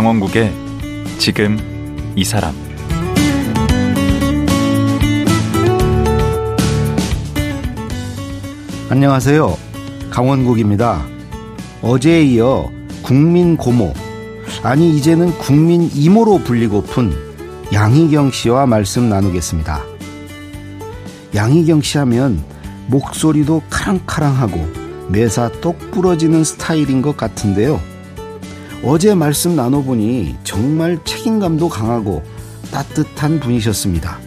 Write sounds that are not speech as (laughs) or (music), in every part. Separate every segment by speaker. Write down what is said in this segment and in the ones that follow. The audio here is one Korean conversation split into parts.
Speaker 1: 강원국의 지금 이 사람
Speaker 2: 안녕하세요. 강원국입니다. 어제에 이어 국민 고모, 아니 이제는 국민 이모로 불리고픈 양희경 씨와 말씀 나누겠습니다. 양희경 씨 하면 목소리도 카랑카랑하고 매사 똑 부러지는 스타일인 것 같은데요. 어제 말씀 나눠보니 정말 책임감도 강하고 따뜻한 분이셨습니다.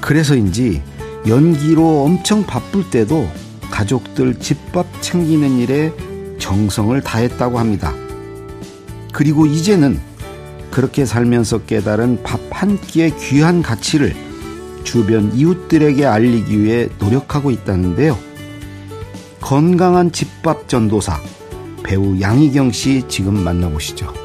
Speaker 2: 그래서인지 연기로 엄청 바쁠 때도 가족들 집밥 챙기는 일에 정성을 다했다고 합니다. 그리고 이제는 그렇게 살면서 깨달은 밥 한 끼의 귀한 가치를 주변 이웃들에게 알리기 위해 노력하고 있다는데요. 건강한 집밥 전도사 배우 양희경 씨 지금 만나보시죠.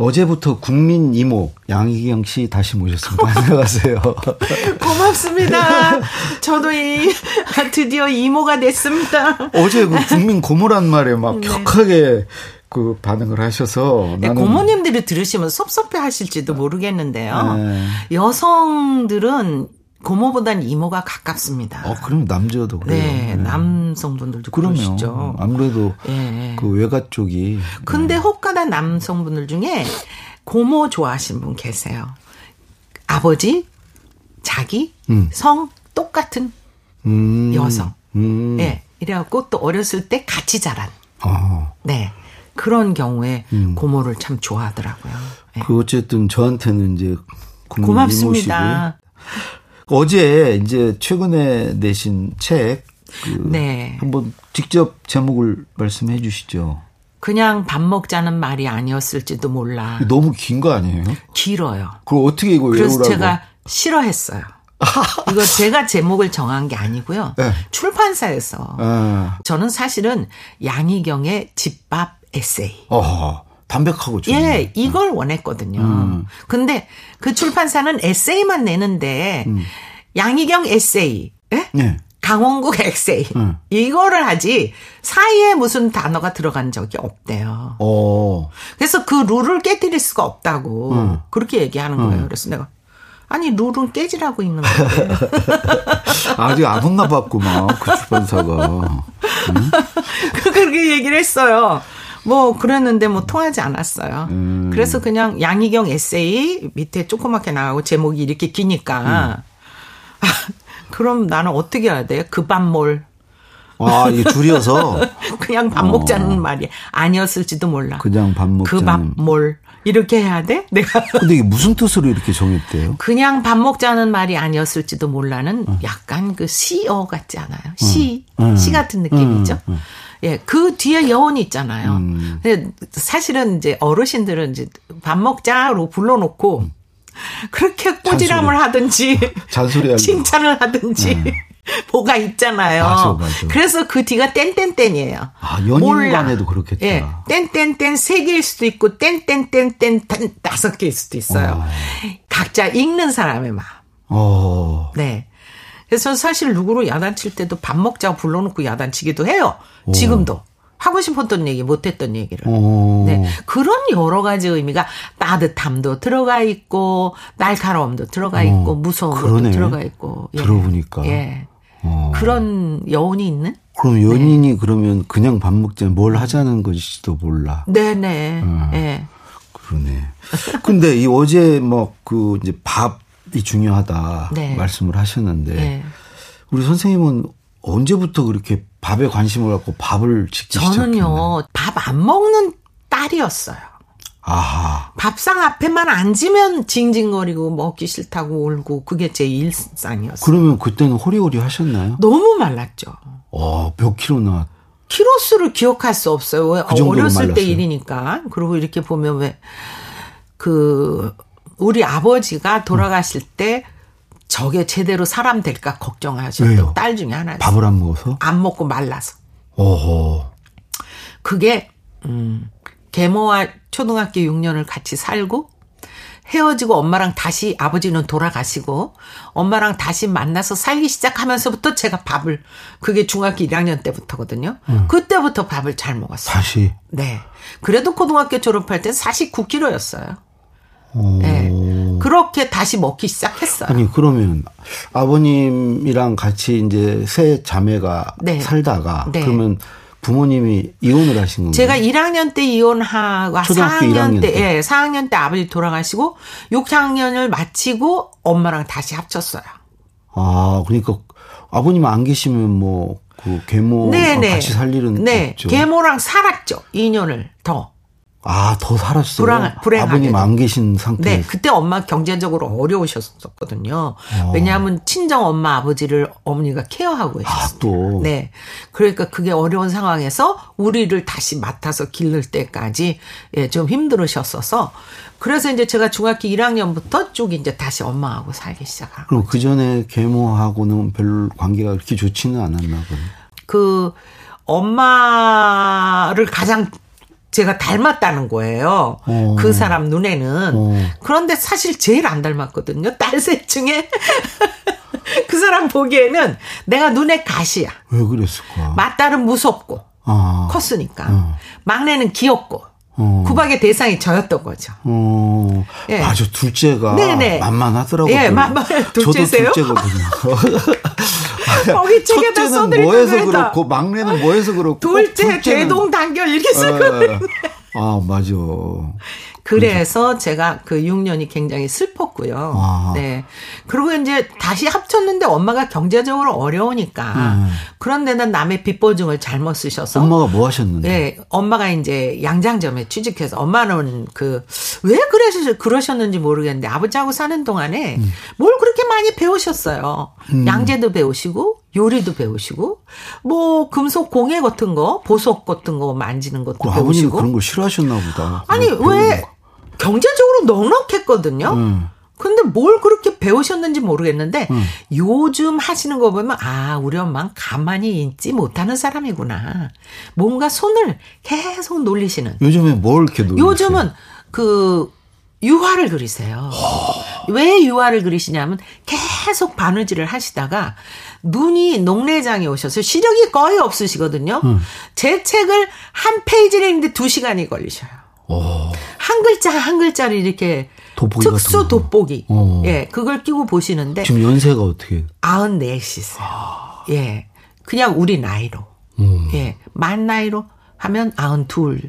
Speaker 2: 어제부터 국민 이모 양희경 씨 다시 모셨습니다. (laughs) 안녕하세요.
Speaker 3: 고맙습니다. (laughs) 저도 이 드디어 이모가 됐습니다.
Speaker 2: 어제 그 국민 고모란 말에 막 네. 격하게 그 반응을 하셔서
Speaker 3: 네, 고모님들이 들으시면 섭섭해 하실지도 모르겠는데요. 네. 여성들은 고모보다는 이모가 가깝습니다.
Speaker 2: 어, 그럼 남자도 그래요.
Speaker 3: 네, 네. 남성분들도 그럼요. 그러시죠.
Speaker 2: 아무래도 네. 그 외가 쪽이.
Speaker 3: 근데 네. 혹가다 남성분들 중에 고모 좋아하시는 분 계세요. 아버지, 자기, 음. 성 똑같은 음. 여성. 음. 네, 이래갖고 또 어렸을 때 같이 자란. 어. 네. 그런 경우에 음. 고모를 참 좋아하더라고요.
Speaker 2: 네. 그 어쨌든 저한테는 이제
Speaker 3: 고맙습니다.
Speaker 2: 어제 이제 최근에 내신 책, 그 네. 한번 직접 제목을 말씀해 주시죠.
Speaker 3: 그냥 밥 먹자는 말이 아니었을지도 몰라.
Speaker 2: 너무 긴 거 아니에요?
Speaker 3: 길어요.
Speaker 2: 그거 어떻게 이거
Speaker 3: 그래서 외우라고? 제가 싫어했어요. (laughs) 이거 제가 제목을 정한 게 아니고요. 네. 출판사에서. 네. 저는 사실은 양희경의 집밥 에세이.
Speaker 2: 어 담백하고
Speaker 3: 좀. 예, 이걸 원했거든요. 음. 근데 그 출판사는 에세이만 내는데 음. 양희경 에세이, 예? 네. 강원국 에세이 음. 이거를 하지 사이에 무슨 단어가 들어간 적이 없대요. 오. 어. 그래서 그 룰을 깨뜨릴 수가 없다고 음. 그렇게 얘기하는 거예요. 음. 그래서 내가 아니 룰은 깨지라고 있는 건데.
Speaker 2: 아직 안 혼나봤구만 그 출판사가. 응? (laughs)
Speaker 3: 그렇게 얘기를 했어요. 뭐 그랬는데 뭐 통하지 않았어요. 음. 그래서 그냥 양희경 에세이 밑에 조그맣게 나가고 제목이 이렇게 기니까 음. 그럼 나는 어떻게 해야 돼? 그밥몰.
Speaker 2: 아, 이 줄여서 (laughs)
Speaker 3: 그냥 밥 먹자는 어. 말이 아니었을지도 몰라.
Speaker 2: 그냥 밥 먹자는.
Speaker 3: 그밥 몰. 이렇게 해야 돼? 내가.
Speaker 2: 근데 이게 무슨 뜻으로 이렇게 정했대요?
Speaker 3: 그냥 밥 먹자는 말이 아니었을지도 몰라는 어. 약간 그 시어 같지 않아요? 시, 어. 시 같은 느낌이죠? 어. 예, 그 뒤에 여운이 있잖아요. 음. 근데 사실은 이제 어르신들은 이제 밥 먹자로 불러놓고 음. (laughs) 그렇게 꼬지람을 하든지 (laughs) 잔소리 칭찬을 하든지 음. (laughs) 뭐가 있잖아요. 맞아, 맞아. 그래서 그 뒤가 땡땡땡이에요.
Speaker 2: 아, 연인간에도 그렇겠다. 예.
Speaker 3: 땡땡땡 세 개일 수도 있고 땡땡땡땡 다섯 개일 수도 있어요. 어. 각자 읽는 사람의 마음. 어. 네. 그래서 사실 누구로 야단칠 때도 밥 먹자고 불러놓고 야단치기도 해요. 오. 지금도. 하고 싶었던 얘기, 못했던 얘기를. 오. 네. 그런 여러 가지 의미가 따뜻함도 들어가 있고, 날카로움도 들어가 있고, 어. 무서움도 들어가 있고.
Speaker 2: 예. 들어보니까.
Speaker 3: 예. 어. 그런 여운이 있는?
Speaker 2: 그럼 연인이 네. 그러면 그냥 밥 먹자 뭘 하자는 것일지도 몰라.
Speaker 3: 네네. 어. 예.
Speaker 2: 그러네. 근데 이 어제 뭐 그 이제 밥 이 중요하다 네. 말씀을 하셨는데 네. 우리 선생님은 언제부터 그렇게 밥에 관심을 갖고 밥을 짓기
Speaker 3: 저는요 밥 안 먹는 딸이었어요. 아하. 밥상 앞에만 앉으면 징징거리고 먹기 싫다고 울고 그게 제 일상이었어요.
Speaker 2: 그러면 그때는 호리호리 하셨나요?
Speaker 3: 너무 말랐죠.
Speaker 2: 어, 몇 킬로나?
Speaker 3: 키로수를 기억할 수 없어요. 그 어렸을 말랐어요. 때 일이니까. 그리고 이렇게 보면 왜 그 우리 아버지가 돌아가실 때 저게 제대로 사람 될까 걱정하셨던? 딸 중에 하나.
Speaker 2: 밥을 안 먹어서?
Speaker 3: 안 먹고 말라서.
Speaker 2: 오호.
Speaker 3: 그게 음 계모와 초등학교 6년을 같이 살고 헤어지고 엄마랑 다시 아버지는 돌아가시고 엄마랑 다시 만나서 살기 시작하면서부터 제가 밥을 그게 중학교 1학년 때부터거든요. 그때부터 밥을 잘 먹었어요.
Speaker 2: 다시.
Speaker 3: 네. 그래도 고등학교 졸업할 땐 49kg였어요.
Speaker 2: 오.
Speaker 3: 네. 그렇게 다시 먹기 시작했어요.
Speaker 2: 아니 그러면 아버님이랑 같이 이제 세 자매가
Speaker 3: 네.
Speaker 2: 살다가
Speaker 3: 네.
Speaker 2: 그러면 부모님이 이혼을 하신 건가요?
Speaker 3: 제가 1학년 때 이혼하고 아,
Speaker 2: 초등학교
Speaker 3: 4학년
Speaker 2: 1학년
Speaker 3: 때,
Speaker 2: 때.
Speaker 3: 예, 4학년 때 아버지 돌아가시고 6학년을 마치고 엄마랑 다시 합쳤어요.
Speaker 2: 아 그러니까 아버님 안 계시면 뭐 그 계모
Speaker 3: 네네.
Speaker 2: 같이 살 일은
Speaker 3: 네.
Speaker 2: 없죠.
Speaker 3: 계모랑 살았죠. 2년을 더.
Speaker 2: 아 더 살았어요.
Speaker 3: 불안- 불행하게도.
Speaker 2: 아버님 안 계신 상태.
Speaker 3: 네. 그때 엄마 경제적으로 어려우셨었거든요. 왜냐하면 친정 엄마 아버지를 어머니가 케어하고 계셨어요.
Speaker 2: 아 또.
Speaker 3: 네. 그러니까 그게 어려운 상황에서 우리를 다시 맡아서 기를 때까지 예, 좀 힘들으셨어서 그래서 이제 제가 중학교 1학년부터 쭉 이제 다시 엄마하고 살기 시작한
Speaker 2: 그럼 그 전에 계모하고는 별로 관계가 그렇게 좋지는 않았나 보네.
Speaker 3: 그 엄마를 가장 제가 닮았다는 거예요.
Speaker 2: 어.
Speaker 3: 그 사람 눈에는.
Speaker 2: 어.
Speaker 3: 그런데 사실 제일 안 닮았거든요. 딸 셋 중에. (laughs) 그 사람 보기에는 내가 눈에 가시야.
Speaker 2: 왜 그랬을까?
Speaker 3: 맏딸은 무섭고
Speaker 2: 아.
Speaker 3: 컸으니까.
Speaker 2: 어.
Speaker 3: 막내는 귀엽고.
Speaker 2: 어.
Speaker 3: 구박의 대상이 저였던 거죠.
Speaker 2: 어.
Speaker 3: 예.
Speaker 2: 아, 저 둘째가
Speaker 3: 네네.
Speaker 2: 만만하더라고요.
Speaker 3: 예, 만만- 둘째세요?
Speaker 2: 저도 둘째거든요. (laughs) (laughs)
Speaker 3: 거기 책에다
Speaker 2: 첫째는 뭐해서
Speaker 3: 거에다.
Speaker 2: 그렇고 막내는 뭐해서 그렇고
Speaker 3: 둘째
Speaker 2: 둘째는-
Speaker 3: 대동 단결 이렇게 쓰거든요.
Speaker 2: 예. 아, 맞아.
Speaker 3: 그래서 제가 그 6년이 굉장히 슬펐고요.
Speaker 2: 아.
Speaker 3: 네. 그리고 이제 다시 합쳤는데 엄마가 경제적으로 어려우니까.
Speaker 2: 음.
Speaker 3: 그런데는 남의 빚보증을 잘못 쓰셔서.
Speaker 2: 엄마가 뭐 하셨는데?
Speaker 3: 네, 엄마가 이제 양장점에 취직해서 엄마는 그 왜 그러셔 그러셨는지 모르겠는데 아버지하고 사는 동안에
Speaker 2: 음.
Speaker 3: 뭘 그렇게 많이 배우셨어요. 양재도 배우시고 요리도 배우시고 뭐 금속 공예 같은 거 보석 같은 거 만지는 것도
Speaker 2: 그
Speaker 3: 배우시고.
Speaker 2: 그런 걸 싫어하셨나 보다.
Speaker 3: 아니
Speaker 2: 그거
Speaker 3: 왜
Speaker 2: 거.
Speaker 3: 경제적으로 넉넉했거든요.
Speaker 2: 음.
Speaker 3: 근데 뭘 그렇게 배우셨는지 모르겠는데 요즘 하시는 거 보면 아 우리 엄마는 가만히 있지 못하는 사람이구나. 뭔가 손을 계속 놀리시는.
Speaker 2: 요즘에 뭘 이렇게 놀리세요?
Speaker 3: 요즘은 그 유화를 그리세요. 왜 유화를 그리시냐면 계속 바느질을 하시다가 눈이 농내장에 오셔서 시력이 거의 없으시거든요. 제 책을 한 페이지를 읽는데 두 시간이 걸리셔요.
Speaker 2: 어.
Speaker 3: 한 글자 한 글자를 이렇게
Speaker 2: 돋보기
Speaker 3: 특수
Speaker 2: 거.
Speaker 3: 돋보기.
Speaker 2: 어.
Speaker 3: 예, 그걸 끼고 보시는데
Speaker 2: 지금 연세가 어떻게?
Speaker 3: 94이세요. 예. 그냥 우리 나이로.
Speaker 2: 음.
Speaker 3: 예. 만 나이로 하면 92.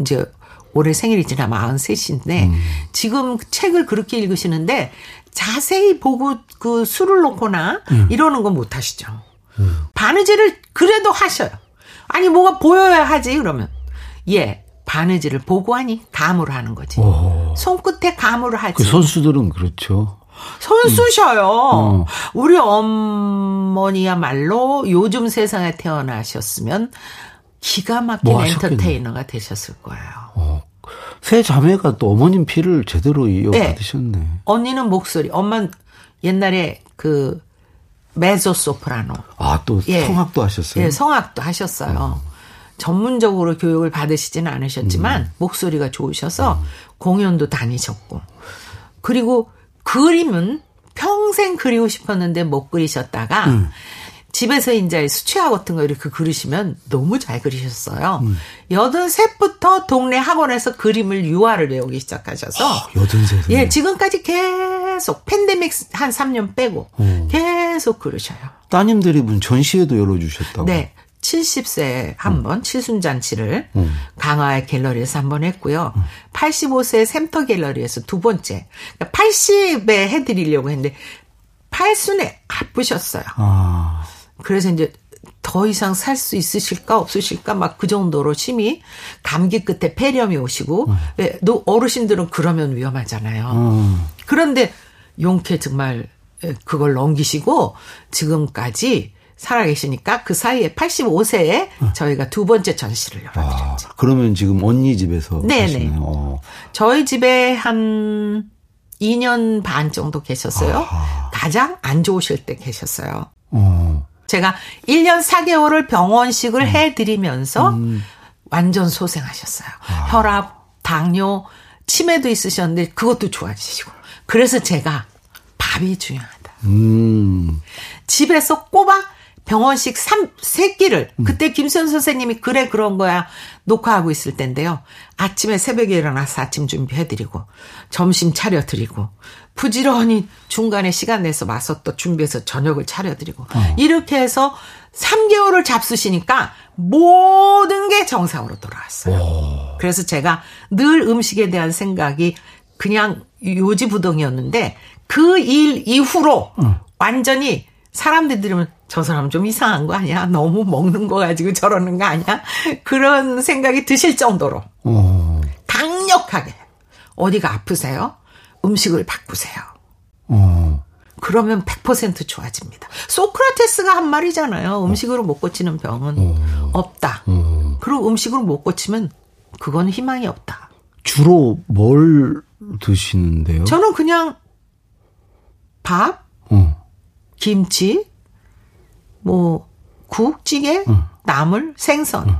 Speaker 3: 이제 올해 생일이 지나면 93인데
Speaker 2: 음.
Speaker 3: 지금 책을 그렇게 읽으시는데 자세히 보고 그 술을 놓거나
Speaker 2: 음.
Speaker 3: 이러는 건 못 하시죠. 바느질을 그래도 하셔요. 아니 뭐가 보여야 하지 그러면 예 바느질을 보고 하니 감으로 하는 거지.
Speaker 2: 오.
Speaker 3: 손끝에 감으로 하지.
Speaker 2: 그 선수들은 그렇죠.
Speaker 3: 선수셔요.
Speaker 2: 어.
Speaker 3: 우리 어머니야말로 요즘 세상에 태어나셨으면 기가 막힌
Speaker 2: 뭐.
Speaker 3: 엔터테이너가 되셨을 거예요.
Speaker 2: 어. 세 자매가 또 어머님 피를 제대로 이어받으셨네.
Speaker 3: 언니는 목소리, 엄마는 옛날에 그 메조 소프라노.
Speaker 2: 아, 또
Speaker 3: 예.
Speaker 2: 성악도 하셨어요?
Speaker 3: 예, 성악도 하셨어요. 전문적으로 교육을 받으시지는 않으셨지만
Speaker 2: 음.
Speaker 3: 목소리가 좋으셔서 공연도 다니셨고 그리고 그림은 평생 그리고 싶었는데 못 그리셨다가
Speaker 2: 음.
Speaker 3: 집에서 이제 수채화 같은 거 이렇게 그리시면 너무 잘 그리셨어요.
Speaker 2: 음.
Speaker 3: 여든 셋부터 동네 학원에서 그림을 유화를 배우기 시작하셔서
Speaker 2: 여든 세
Speaker 3: 예, 지금까지 계속 팬데믹 한 3년 빼고
Speaker 2: 음.
Speaker 3: 계속 그러셔요.
Speaker 2: 따님들이 무슨 전시회도 열어주셨다고.
Speaker 3: 네. 70세 한번 칠순잔치를
Speaker 2: 음.
Speaker 3: 강화의 갤러리에서 한 번 했고요. 85세 샘터 갤러리에서 두 번째. 80에 해드리려고 했는데 팔순에 아프셨어요.
Speaker 2: 아,
Speaker 3: 그래서 이제 더 이상 살 수 있으실까 없으실까 막 그 정도로 심히 감기 끝에 폐렴이 오시고 예, 너 어르신들은 그러면 위험하잖아요.
Speaker 2: 음.
Speaker 3: 그런데 용케 정말 예, 그걸 넘기시고 지금까지 살아계시니까 그 사이에 85세에 저희가 두 번째 전시를
Speaker 2: 아,
Speaker 3: 열어드렸죠.
Speaker 2: 그러면 지금 언니 집에서
Speaker 3: 네네.
Speaker 2: 어.
Speaker 3: 저희 집에 한 2년 반 정도 계셨어요.
Speaker 2: 아하.
Speaker 3: 가장 안 좋으실 때 계셨어요. 어. 제가 1년 4개월을 병원식을 음. 해드리면서 음. 완전 소생하셨어요. 아. 혈압, 당뇨, 치매도 있으셨는데 그것도 좋아지시고. 그래서 제가 밥이 중요하다. 음. 집에서 꼬박 병원식 3, 3끼를, 음. 그때 김수현 선생님이 그래, 그런 거야. 녹화하고 있을 텐데요. 아침에 새벽에 일어나서 아침 준비해드리고, 점심 차려드리고, 부지런히 중간에 시간 내서 와서 또 준비해서 저녁을 차려드리고, 어. 이렇게 해서 3개월을 잡수시니까 모든 게 정상으로 돌아왔어요. 오. 그래서 제가 늘 음식에 대한 생각이 그냥 요지부동이었는데, 그 일 이후로 어. 완전히 사람들이 들으면 저 사람 좀 이상한 거 아니야? 너무 먹는 거 가지고 저러는 거 아니야? 그런 생각이 드실 정도로 어. 강력하게 어디가 아프세요? 음식을 바꾸세요. 어. 그러면 100% 좋아집니다. 소크라테스가 한 말이잖아요. 음식으로 못 고치는 병은 어. 없다. 어. 그리고 음식으로 못 고치면 그건 희망이 없다.
Speaker 2: 주로 뭘 드시는데요?
Speaker 3: 저는 그냥 밥, 어. 김치, 뭐 국, 찌개, 응. 나물, 생선. 응.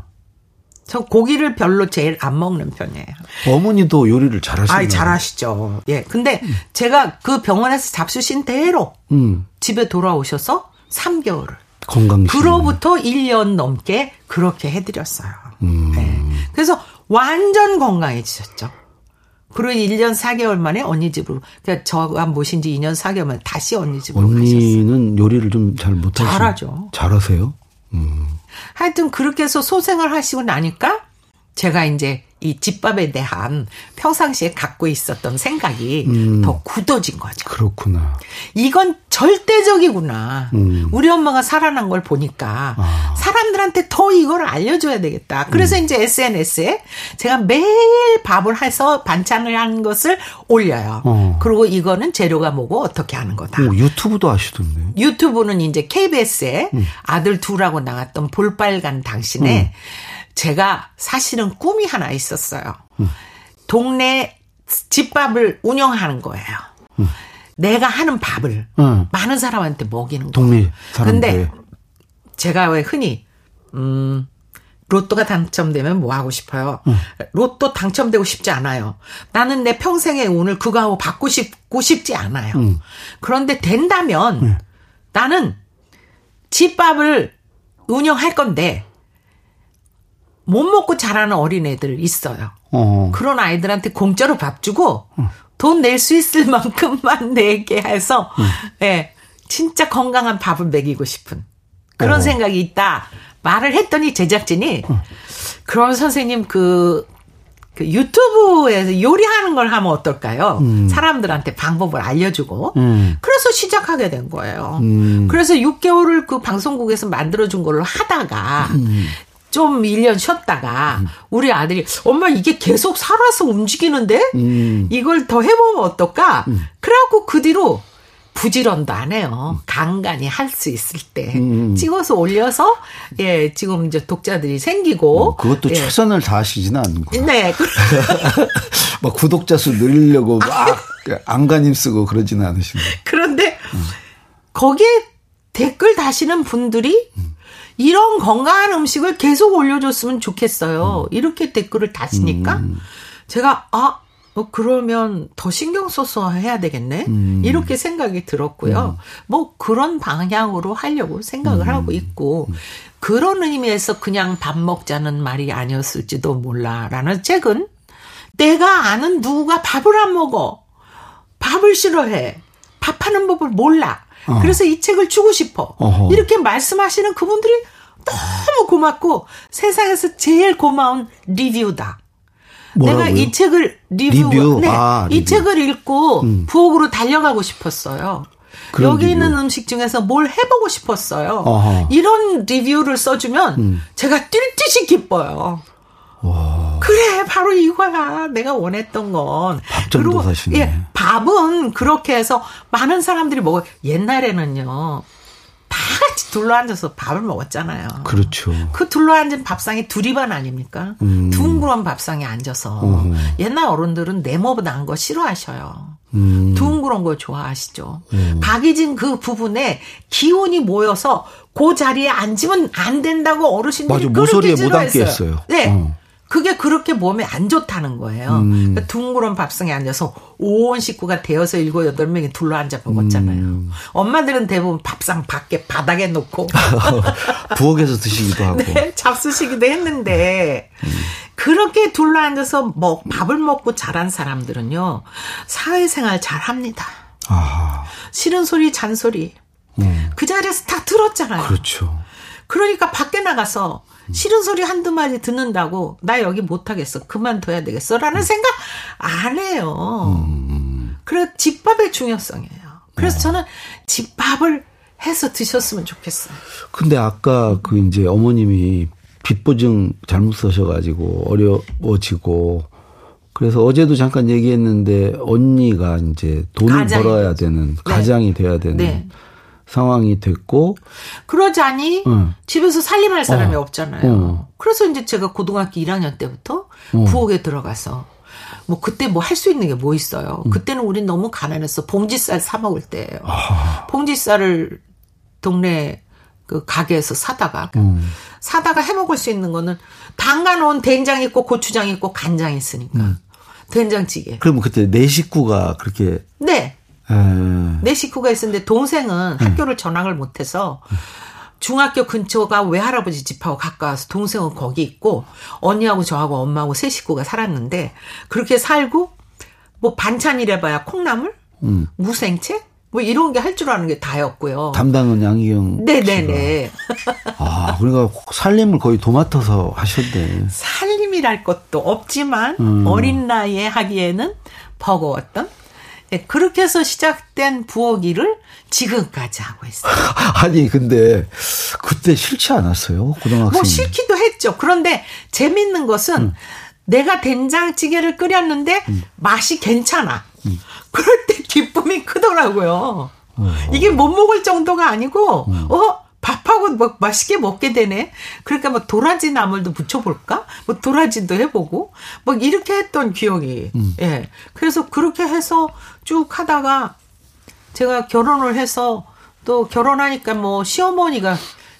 Speaker 3: 저 고기를 별로 제일 안 먹는 편이에요.
Speaker 2: 어머니도 요리를 잘하시나요?
Speaker 3: 아, 잘하시죠. 예. 근데 음. 제가 그 병원에서 잡수신 대로 음. 집에 돌아오셔서 3개월을
Speaker 2: 건강
Speaker 3: 그로부터 1년 넘게 그렇게 해드렸어요. 음. 네. 그래서 완전 건강해지셨죠. 그리고 1년 4개월 만에 언니 집으로. 그러니까 저가 모신 지 2년 4개월 만에 다시 언니 집으로
Speaker 2: 언니는 가셨어요. 언니는 요리를 좀 잘 못하시죠?
Speaker 3: 잘하죠.
Speaker 2: 잘하세요? 음.
Speaker 3: 하여튼 그렇게 해서 소생을 하시고 나니까 제가 이제 이 집밥에 대한 평상시에 갖고 있었던 생각이 음. 더 굳어진 거죠.
Speaker 2: 그렇구나.
Speaker 3: 이건 절대적이구나. 음. 우리 엄마가 살아난 걸 보니까 아. 사람들한테 더 이걸 알려줘야 되겠다. 그래서 음. 이제 SNS에 제가 매일 밥을 해서 반찬을 한 것을 올려요. 어. 그리고 이거는 재료가 뭐고 어떻게 하는 거다.
Speaker 2: 오, 유튜브도 하시던데.
Speaker 3: 유튜브는 이제 KBS에 음. 아들 둘하고 나갔던 볼빨간 당신에 음. 제가 사실은 꿈이 하나 있었어요. 음. 동네 집밥을 운영하는 거예요. 음. 내가 하는 밥을 음. 많은 사람한테 먹이는.
Speaker 2: 동네 사람들. 근데
Speaker 3: 제가 왜 흔히 음 로또가 당첨되면 뭐 하고 싶어요? 응. 로또 당첨되고 싶지 않아요. 나는 내 평생의 운을 그거 하고 받고 싶고 싶지 않아요. 응. 그런데 된다면 응. 나는 집밥을 운영할 건데 못 먹고 자라는 어린애들 있어요. 어. 그런 아이들한테 공짜로 밥 주고 어. 돈낼 수 있을 (laughs) 만큼만 내게 해서 음. 예, 진짜 건강한 밥을 먹이고 싶은 그런 어. 생각이 있다. 말을 했더니 제작진이 어. 그런 선생님 그, 그 유튜브에서 요리하는 걸 하면 어떨까요? 음. 사람들한테 방법을 알려주고. 음. 그래서 시작하게 된 거예요. 음. 그래서 6개월을 그 방송국에서 만들어준 걸로 하다가 음. 좀 1년 쉬었다가 음. 우리 아들이 엄마 이게 계속 살아서 움직이는데 음. 이걸 더 해보면 어떨까? 음. 그래갖고 그 뒤로 부지런도 안 해요. 간간히 할 수 있을 때 음. 찍어서 올려서 예 지금 이제 독자들이 생기고
Speaker 2: 어, 그것도 예. 최선을 다하시지는 않는 거예요.
Speaker 3: 네.
Speaker 2: 막 (laughs) 구독자 수 늘리려고 막 안간힘 쓰고 그러지는 않으시는
Speaker 3: 그런데 음. 거기에 댓글 다시는 분들이 음. 이런 건강한 음식을 계속 올려줬으면 좋겠어요. 음. 이렇게 댓글을 다시니까 음. 제가 아 어, 그러면 더 신경 써서 해야 되겠네? 음. 이렇게 생각이 들었고요. 음. 뭐 그런 방향으로 하려고 생각을 음. 하고 있고, 그런 의미에서 그냥 밥 먹자는 말이 아니었을지도 몰라. 라는 책은 내가 아는 누가 밥을 안 먹어. 밥을 싫어해. 밥하는 법을 몰라. 어. 그래서 이 책을 주고 싶어. 어허. 이렇게 말씀하시는 그분들이 너무 고맙고 세상에서 제일 고마운 리뷰다. 뭐라고요? 내가 이 책을 리뷰, 리뷰? 네, 아, 이 책을 읽고 음. 부엌으로 달려가고 싶었어요. 여기 리뷰. 있는 음식 중에서 뭘 해보고 싶었어요. 어허. 이런 리뷰를 써주면 음. 제가 뛸 듯이 기뻐요. 와. 그래, 바로 이거야. 내가 원했던 건.
Speaker 2: 밥전도 사시네. 예,
Speaker 3: 밥은 그렇게 해서 많은 사람들이 먹어. 옛날에는요. 다 같이 둘러앉아서 밥을 먹었잖아요.
Speaker 2: 그렇죠.
Speaker 3: 그 둘러앉은 밥상이 두리반 아닙니까? 음. 둥그런 밥상에 앉아서 어 옛날 어른들은 네모 난거 싫어하셔요. 음. 둥그런 거 좋아하시죠. 음. 박이진 그 부분에 기운이 모여서 그 자리에 앉으면 안 된다고 어르신들이 맞아, 모서리에 못 앉겠어요. 네. 어. 그게 그렇게 몸에 안 좋다는 거예요. 음. 그러니까 둥그런 밥상에 앉아서 온 식구가 되어서 일곱 여덟 명이 둘러 앉아 먹었잖아요. 음. 엄마들은 대부분 밥상 밖에 바닥에 놓고 (laughs)
Speaker 2: 부엌에서 드시기도 (laughs) 하고
Speaker 3: 네, 잡수시기도 했는데 음. 그렇게 둘러 앉아서 뭐 밥을 먹고 자란 사람들은요 사회생활 잘 합니다. 아. 싫은 소리 잔소리 음. 그 자리에서 다 들었잖아요.
Speaker 2: 그렇죠.
Speaker 3: 그러니까 밖에 나가서 싫은 소리 한두 마디 듣는다고 나 여기 못하겠어. 그만둬야 되겠어. 라는 생각 안 해요. 음. 그래, 집밥의 중요성이에요. 그래서 어. 저는 집밥을 해서 드셨으면 좋겠어요.
Speaker 2: 근데 아까 그 이제 어머님이 빚보증 잘못 써셔가지고 어려워지고 그래서 어제도 잠깐 얘기했는데 언니가 이제 돈을 벌어야 되는 네. 가장이 돼야 되는 네. 상황이 됐고
Speaker 3: 그러자니 응. 집에서 살림할 사람이 어. 없잖아요. 어. 그래서 이제 제가 고등학교 1학년 때부터 어. 부엌에 들어가서 뭐 그때 뭐 할 수 있는 게 뭐 있어요. 음. 그때는 우린 너무 가난했어. 봉지쌀 사 먹을 때예요. 아. 봉지쌀을 동네 그 가게에서 사다가 음. 사다가 해 먹을 수 있는 거는 담가 놓은 된장 있고 고추장 있고 간장 있으니까 음. 된장찌개.
Speaker 2: 그러면 그때 내 식구가 그렇게
Speaker 3: 네. 음. 내 식구가 있었는데 동생은 음. 학교를 전학을 못해서 중학교 근처가 외할아버지 집하고 가까워서 동생은 거기 있고 언니하고 저하고 엄마하고 세 식구가 살았는데 그렇게 살고 뭐 반찬이래봐야 콩나물, 음. 무생채 뭐 이런 게 할 줄 아는 게 다였고요.
Speaker 2: 담당은 양희경.
Speaker 3: 네네네. (laughs)
Speaker 2: 아, 그러니까 살림을 거의 도맡아서 하셨대.
Speaker 3: 살림이랄 것도 없지만 음. 어린 나이에 하기에는 버거웠던 네, 그렇게 해서 시작된 부엌 일을 지금까지 하고 있어요. (laughs)
Speaker 2: 아니 근데 그때 싫지 않았어요 고등학생?
Speaker 3: 뭐 싫기도 했죠. 그런데 재밌는 것은 음. 내가 된장찌개를 끓였는데 음. 맛이 괜찮아. 음. 그럴 때 기쁨이 크더라고요. 어. 이게 못 먹을 정도가 아니고 음. 어 밥하고 막 맛있게 먹게 되네. 그러니까 뭐 도라지 나물도 부쳐볼까? 뭐 도라지도 해보고 뭐 이렇게 했던 기억이. 음. 예. 그래서 그렇게 해서 쭉 하다가 제가 결혼을 해서 또 결혼하니까 뭐 시어머니가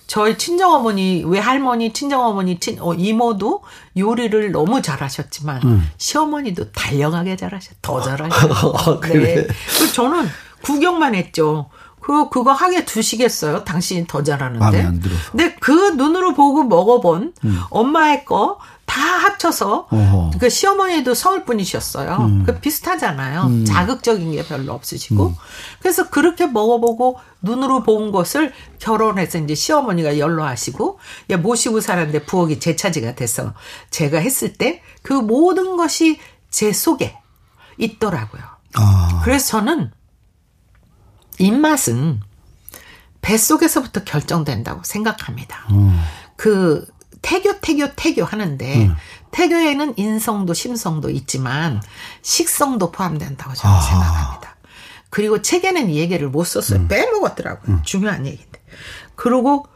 Speaker 3: 저희 친정어머니, 외할머니, 친정어머니, 친, 어, 이모도 요리를 너무 잘하셨지만, 음. 시어머니도 달려가게 잘하셨, 더 잘하셨어요. (laughs) 아, 그래. 네. 저는 구경만 했죠. 그 그거 하게 두시겠어요? 당신이 더 잘하는데. 마음에
Speaker 2: 안 들어서.
Speaker 3: 근데 그 눈으로 보고 먹어본 음. 엄마의 거 다 합쳐서 어허. 그 시어머니도 서울 분이셨어요. 음. 그 비슷하잖아요. 음. 자극적인 게 별로 없으시고. 음. 그래서 그렇게 먹어보고 눈으로 본 것을 결혼해서 이제 시어머니가 연로하시고 모시고 살았는데 부엌이 제 차지가 돼서 제가 했을 때 그 모든 것이 제 속에 있더라고요. 아. 그래서 저는 입맛은 뱃속에서부터 결정된다고 생각합니다. 음. 그 태교 태교 태교 하는데 음. 태교에는 인성도 심성도 있지만 식성도 포함된다고 저는 아. 생각합니다. 그리고 책에는 이 얘기를 못 썼어요. 음. 빼먹었더라고요. 음. 중요한 얘기인데. 그리고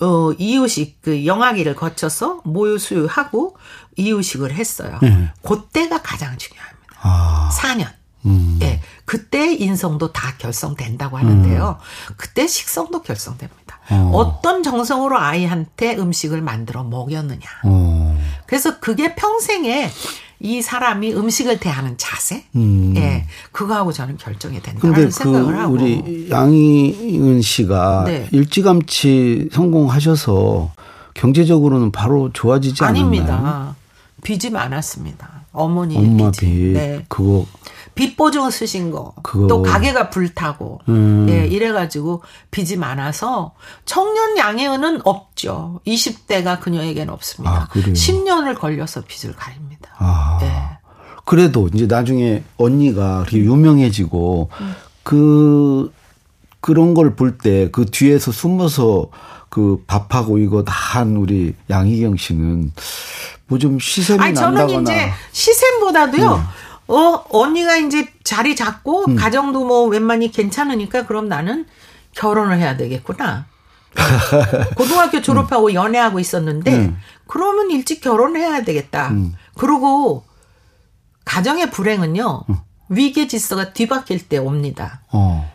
Speaker 3: 어 이유식 그 영아기를 거쳐서 모유수유하고 이유식을 했어요. 네. 그때가 가장 중요합니다. 아. 4년. 음. 예. 그때 인성도 다 결성된다고 하는데요. 음. 그때 식성도 결성됩니다. 어. 떤 정성으로 아이한테 음식을 만들어 먹였느냐. 어. 그래서 그게 평생에 이 사람이 음식을 대하는 자세, 음. 예, 그거하고 저는 결정이 된다는 그 생각을 하고.
Speaker 2: 우리 양희은 씨가 네. 일찌감치 성공하셔서 경제적으로는 바로 좋아지지 않았나요? 아닙니다.
Speaker 3: 빚이 많았습니다. 어머니의 엄마 빚.
Speaker 2: 네. 그거
Speaker 3: 빚 보증 쓰신 거, 그거. 또 가게가 불타고, 음. 예, 이래가지고 빚이 많아서 청년 양해은은 없죠. 20대가 그녀에게는 없습니다. 아, 10년을 걸려서 빚을 가립니다. 아. 예.
Speaker 2: 그래도 이제 나중에 언니가 그렇게 유명해지고 음. 그 그런 걸 볼 때 그 뒤에서 숨어서 그 밥하고 이거 다 한 우리 양희경 씨는 뭐 좀 시샘이 아니, 난다거나. 저는 이제
Speaker 3: 시샘보다도요. 음. 어, 언니가 이제 자리 잡고 음. 가정도 뭐 웬만히 괜찮으니까 그럼 나는 결혼을 해야 되겠구나. (laughs) 고등학교 졸업하고 음. 연애하고 있었는데 음. 그러면 일찍 결혼해야 되겠다. 음. 그리고 가정의 불행은요. 음. 위계 질서가 뒤바뀔 때 옵니다. 어.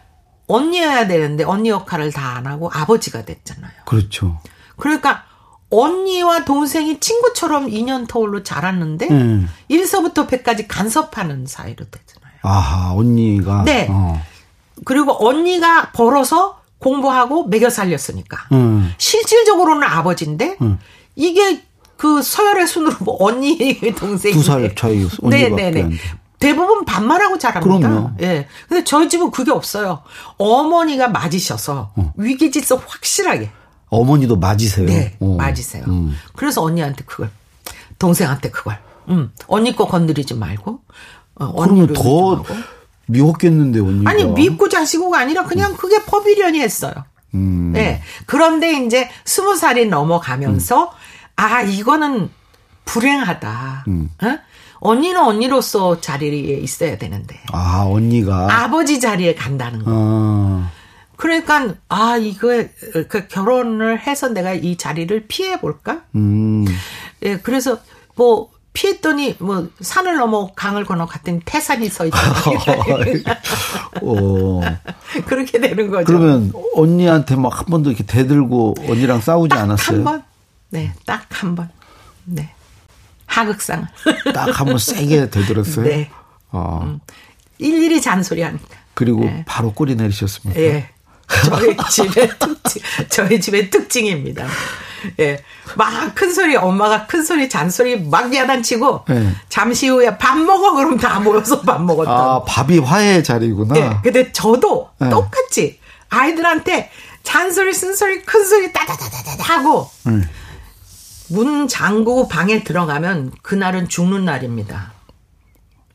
Speaker 3: 언니여야 되는데 언니 역할을 다 안 하고 아버지가 됐잖아요.
Speaker 2: 그렇죠.
Speaker 3: 그러니까 언니와 동생이 친구처럼 2년 터울로 자랐는데 음. 1서부터 100까지 간섭하는 사이로 되잖아요.
Speaker 2: 아하, 언니가.
Speaker 3: 네. 어. 그리고 언니가 벌어서 공부하고 먹여 살렸으니까. 음. 실질적으로는 아버지인데 음. 이게 그 서열의 순으로 뭐 언니 (laughs) 동생이
Speaker 2: 두살 차이 네네네.
Speaker 3: 대부분 반말하고 자랍니다. 그럼요. 예. 근데 저희 집은 그게 없어요. 어머니가 맞으셔서 어. 위기질서 확실하게.
Speaker 2: 어머니도 맞으세요?
Speaker 3: 네, 오. 맞으세요. 음. 그래서 언니한테 그걸, 동생한테 그걸, 음, 언니 거 건드리지 말고,
Speaker 2: 어, 언니를 더 미웠겠는데 언니가.
Speaker 3: 아니 밉고 자시고가 아니라 그냥 음. 그게 법이려니 했어요. 음. 네. 그런데 이제 스무 살이 넘어가면서 음. 아 이거는 불행하다. 음. 어? 언니는 언니로서 자리에 있어야 되는데.
Speaker 2: 아 언니가
Speaker 3: 아버지 자리에 간다는 거. 아. 그러니까 아 이거 그 결혼을 해서 내가 이 자리를 피해 볼까? 음. 예, 그래서 뭐 피했더니 뭐 산을 넘어 강을 건너 갔더니 태산이 서 있잖아요. (laughs) 어. 그렇게 되는 거죠.
Speaker 2: 그러면 언니한테 막 한 번도 이렇게 대들고 언니랑 싸우지 않았어요?
Speaker 3: 한 번. 네, 딱 한 번. 네. 하극상.
Speaker 2: 딱 한 번 세게 대들었어요?
Speaker 3: 네. 어. 음. 일일이 잔소리하니까.
Speaker 2: 그리고 네. 바로 꼬리 내리셨습니까?
Speaker 3: 예. 저희 집의 특징, 저희 집의 특징입니다. 예. 막 큰 소리, 엄마가 큰 소리, 잔소리 막 야단치고, 네. 잠시 후에 밥 먹어, 그럼 다 모여서 밥 먹었던.
Speaker 2: 아, 밥이 화해의 자리구나. 예.
Speaker 3: 근데 저도 네. 똑같이 아이들한테 잔소리, 쓴소리, 큰 소리 따다다다다 하고, 음. 문 잠그고 방에 들어가면 그날은 죽는 날입니다.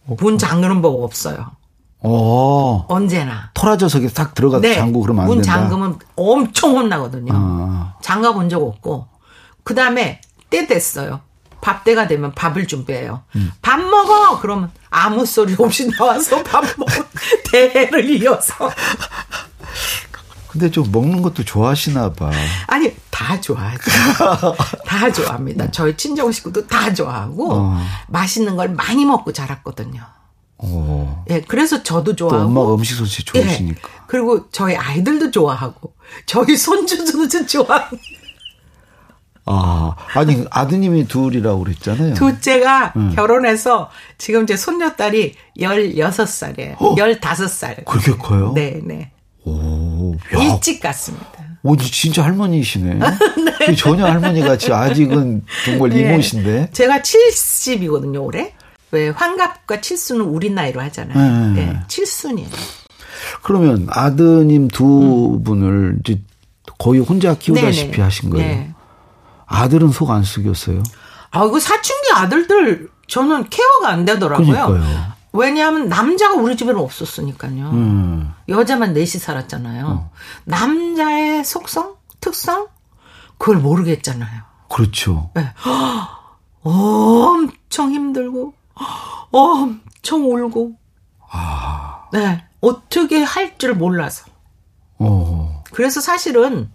Speaker 3: 문 잠그는 법 없어요. 오. 언제나.
Speaker 2: 토라져서 싹 들어가서 네. 잠고 그러면
Speaker 3: 안문
Speaker 2: 된다.
Speaker 3: 문 잠그면 엄청 혼나거든요. 아. 잠가 본 적 없고. 그 다음에 때 됐어요. 밥 때가 되면 밥을 준비해요. 음. 밥 먹어! 그러면 아무 소리 없이 나와서 (laughs) 밥 먹어. 대를 이어서.
Speaker 2: 근데 좀 먹는 것도 좋아하시나 봐.
Speaker 3: 아니, 다 좋아하죠. (laughs) 다 좋아합니다. 저희 친정 식구도 다 좋아하고, 어. 맛있는 걸 많이 먹고 자랐거든요. 어. 예, 그래서 저도 좋아하고.
Speaker 2: 엄마가 음식 솜씨 좋으시니까. 예,
Speaker 3: 그리고 저희 아이들도 좋아하고, 저희 손주도 좋아하고.
Speaker 2: 아, 아니, 아드님이 둘이라고 그랬잖아요.
Speaker 3: 둘째가 응. 결혼해서 지금 제 손녀딸이 16살이에요. 어? 15살.
Speaker 2: 그렇게 커요?
Speaker 3: 네, 네. 오, 야. 일찍 갔습니다.
Speaker 2: 오, 진짜 할머니시네. (laughs) 네. 전혀 할머니 같이 아직은 정말 네. 이모신데.
Speaker 3: 제가 70이거든요, 올해. 왜 환갑과 칠순은 우리 나이로 하잖아요. 네. 네. 칠순이에요.
Speaker 2: 그러면 아드님 두 음. 분을 이제 거의 혼자 키우다시피 네네. 하신 거예요. 네. 아들은 속안 쓰겼어요?
Speaker 3: 아, 그 사춘기 아들들 저는 케어가 안 되더라고요. 그러니까요. 왜냐하면 남자가 우리 집에는 없었으니까요. 음. 여자만 넷이 살았잖아요. 어. 남자의 속성, 특성 그걸 모르겠잖아요.
Speaker 2: 그렇죠. 네. (gasps)
Speaker 3: 엄청 힘들고 엄청 울고. 아. 네. 어떻게 할 줄 몰라서. 어. 그래서 사실은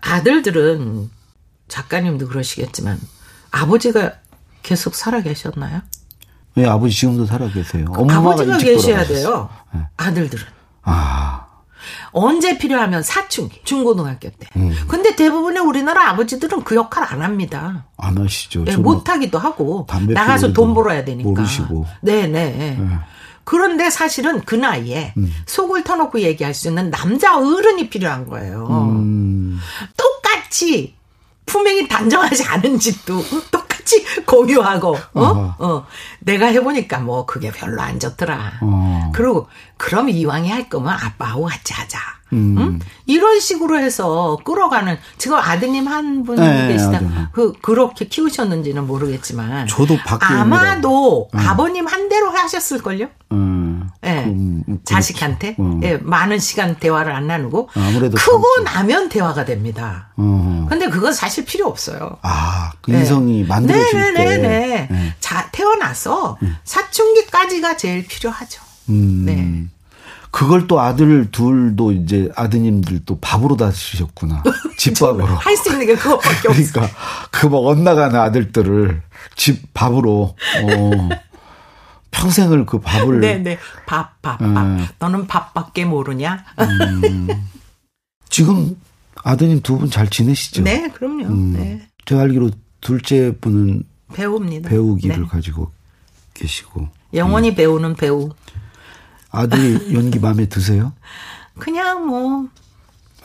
Speaker 3: 아들들은 작가님도 그러시겠지만 아버지가 계속 살아 계셨나요?
Speaker 2: 네, 아버지 지금도 살아 계세요.
Speaker 3: 아버지가 계셔야 돼요. 네. 아들들은. 아. 언제 필요하면 사춘기, 중고등학교 때. 음. 근데 대부분의 우리나라 아버지들은 그 역할 안 합니다.
Speaker 2: 안 하시죠.
Speaker 3: 네, 못 하기도 하고 나가서 돈 벌어야 되니까.
Speaker 2: 모르시고.
Speaker 3: 네네. 네. 그런데 사실은 그 나이에 음. 속을 터놓고 얘기할 수 있는 남자 어른이 필요한 거예요. 음. 똑같이 품행이 단정하지 않은 집도 똑 같이 (laughs) 공유하고 어? 어. 내가 해보니까 뭐 그게 별로 안 좋더라. 어. 그리고 그럼 이왕에 할 거면 아빠하고 같이 하자. 음. 응? 이런 식으로 해서 끌어가는 지금 아드님 한분 네, 계시다. 아드님. 그 그렇게 키우셨는지는 모르겠지만
Speaker 2: 저도
Speaker 3: 아마도 음. 아버님 한 대로 하셨을 걸요. 음. 예. 음, 음, 자식한테 음. 예, 많은 시간 대화를 안 나누고 아무래도 크고 그렇죠. 나면 대화가 됩니다. 음. 근데 그건 사실 필요 없어요.
Speaker 2: 아, 그 인성이 예. 만들어질 네네네네. 때.
Speaker 3: 네. 자, 태어나서 사춘기까지가 제일 필요하죠. 네.
Speaker 2: 그걸 또 아들 둘도 이제 아드님들 또 밥으로 다 드셨구나. (laughs) 집밥으로.
Speaker 3: 할 수 있는 게 그것밖에 없어. (laughs)
Speaker 2: 그러니까 그 막 엇나가는 아들들을 집 밥으로 어 평생을 그 밥을
Speaker 3: 네네 밥 밥 밥. 음. 너는 밥밖에 모르냐? 음.
Speaker 2: 지금 아드님 두 분 잘 지내시죠?
Speaker 3: 네, 그럼요. 음. 네.
Speaker 2: 제가 알기로 둘째 분은
Speaker 3: 배우입니다.
Speaker 2: 배우기를 네. 가지고 계시고
Speaker 3: 영원히 음. 배우는 배우.
Speaker 2: 아들이 연기 마음에 드세요?
Speaker 3: 그냥 뭐.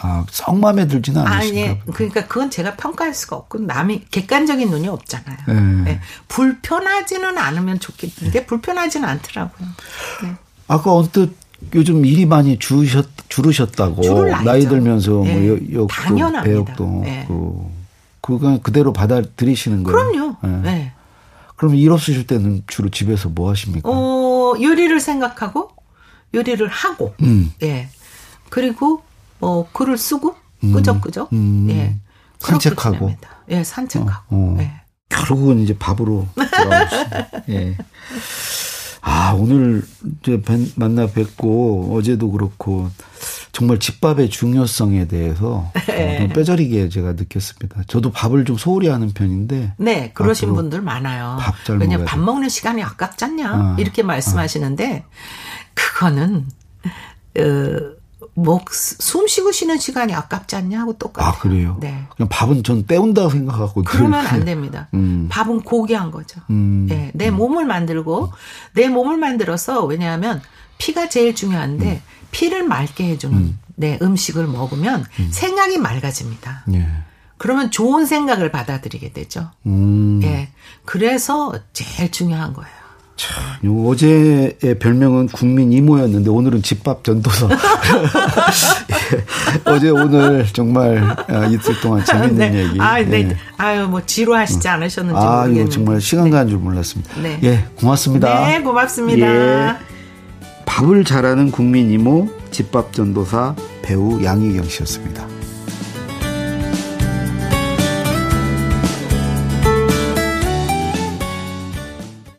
Speaker 2: 아, 썩 마음에 들지는 않으신가
Speaker 3: 아니, 그러니까 그건 제가 평가할 수가 없고 남이 객관적인 눈이 없잖아요. 네. 네. 불편하지는 않으면 좋겠는데 불편하지는 않더라고요. 네.
Speaker 2: 아까 언뜻 요즘 일이 많이 줄으셨, 줄으셨다고 나이 들면서 뭐 네. 뭐 역도 배역도 네. 그 그건 그대로 받아들이시는 거예요.
Speaker 3: 그럼요. 네. 네.
Speaker 2: 그럼 일 없으실 때는 주로 집에서 뭐 하십니까?
Speaker 3: 어, 요리를 생각하고 요리를 하고, 음. 예. 그리고 어 글을 쓰고 음. 끄적끄적, 음. 예.
Speaker 2: 산책하고,
Speaker 3: 예, 산책하고, 어, 어. 예.
Speaker 2: 결국은 이제 밥으로. (laughs) 예. 아 오늘 이제 만나 뵙고 어제도 그렇고 정말 집밥의 중요성에 대해서 네. (laughs) 어, 뼈저리게 제가 느꼈습니다. 저도 밥을 좀 소홀히 하는 편인데.
Speaker 3: 네, 그러신 분들 많아요. 밥잘 왜냐 밥 먹는 시간이 아깝지 않냐 아, 이렇게 말씀하시는데 그거는 어, 목 숨 쉬고 쉬는 시간이 아깝지 않냐고 똑같아요.
Speaker 2: 아 그래요? 네. 그냥 밥은 전 때운다고 생각하고.
Speaker 3: 그러면 안 됩니다. 음. 밥은 고귀한 거죠. 음. 네, 내 음. 몸을 만들고 내 몸을 만들어서 왜냐하면 피가 제일 중요한데 음. 피를 맑게 해주는 음. 네, 음식을 먹으면 음. 생각이 맑아집니다. 예. 그러면 좋은 생각을 받아들이게 되죠. 예. 그래서 제일 중요한 거예요.
Speaker 2: 참, 어제의 별명은 국민 이모였는데 오늘은 집밥 전도사. (laughs) 예. 어제 오늘 정말 아, 이틀 동안 재밌는 네. 얘기.
Speaker 3: 아, 네. 예. 아유, 뭐 지루하시지 음. 않으셨는지 아, 모르겠는데.
Speaker 2: 정말 시간 가는 줄 몰랐습니다. 네. 예, 고맙습니다.
Speaker 3: 네, 고맙습니다. 예.
Speaker 2: 밥을 잘하는 국민 이모 집밥 전도사 배우 양희경 씨였습니다.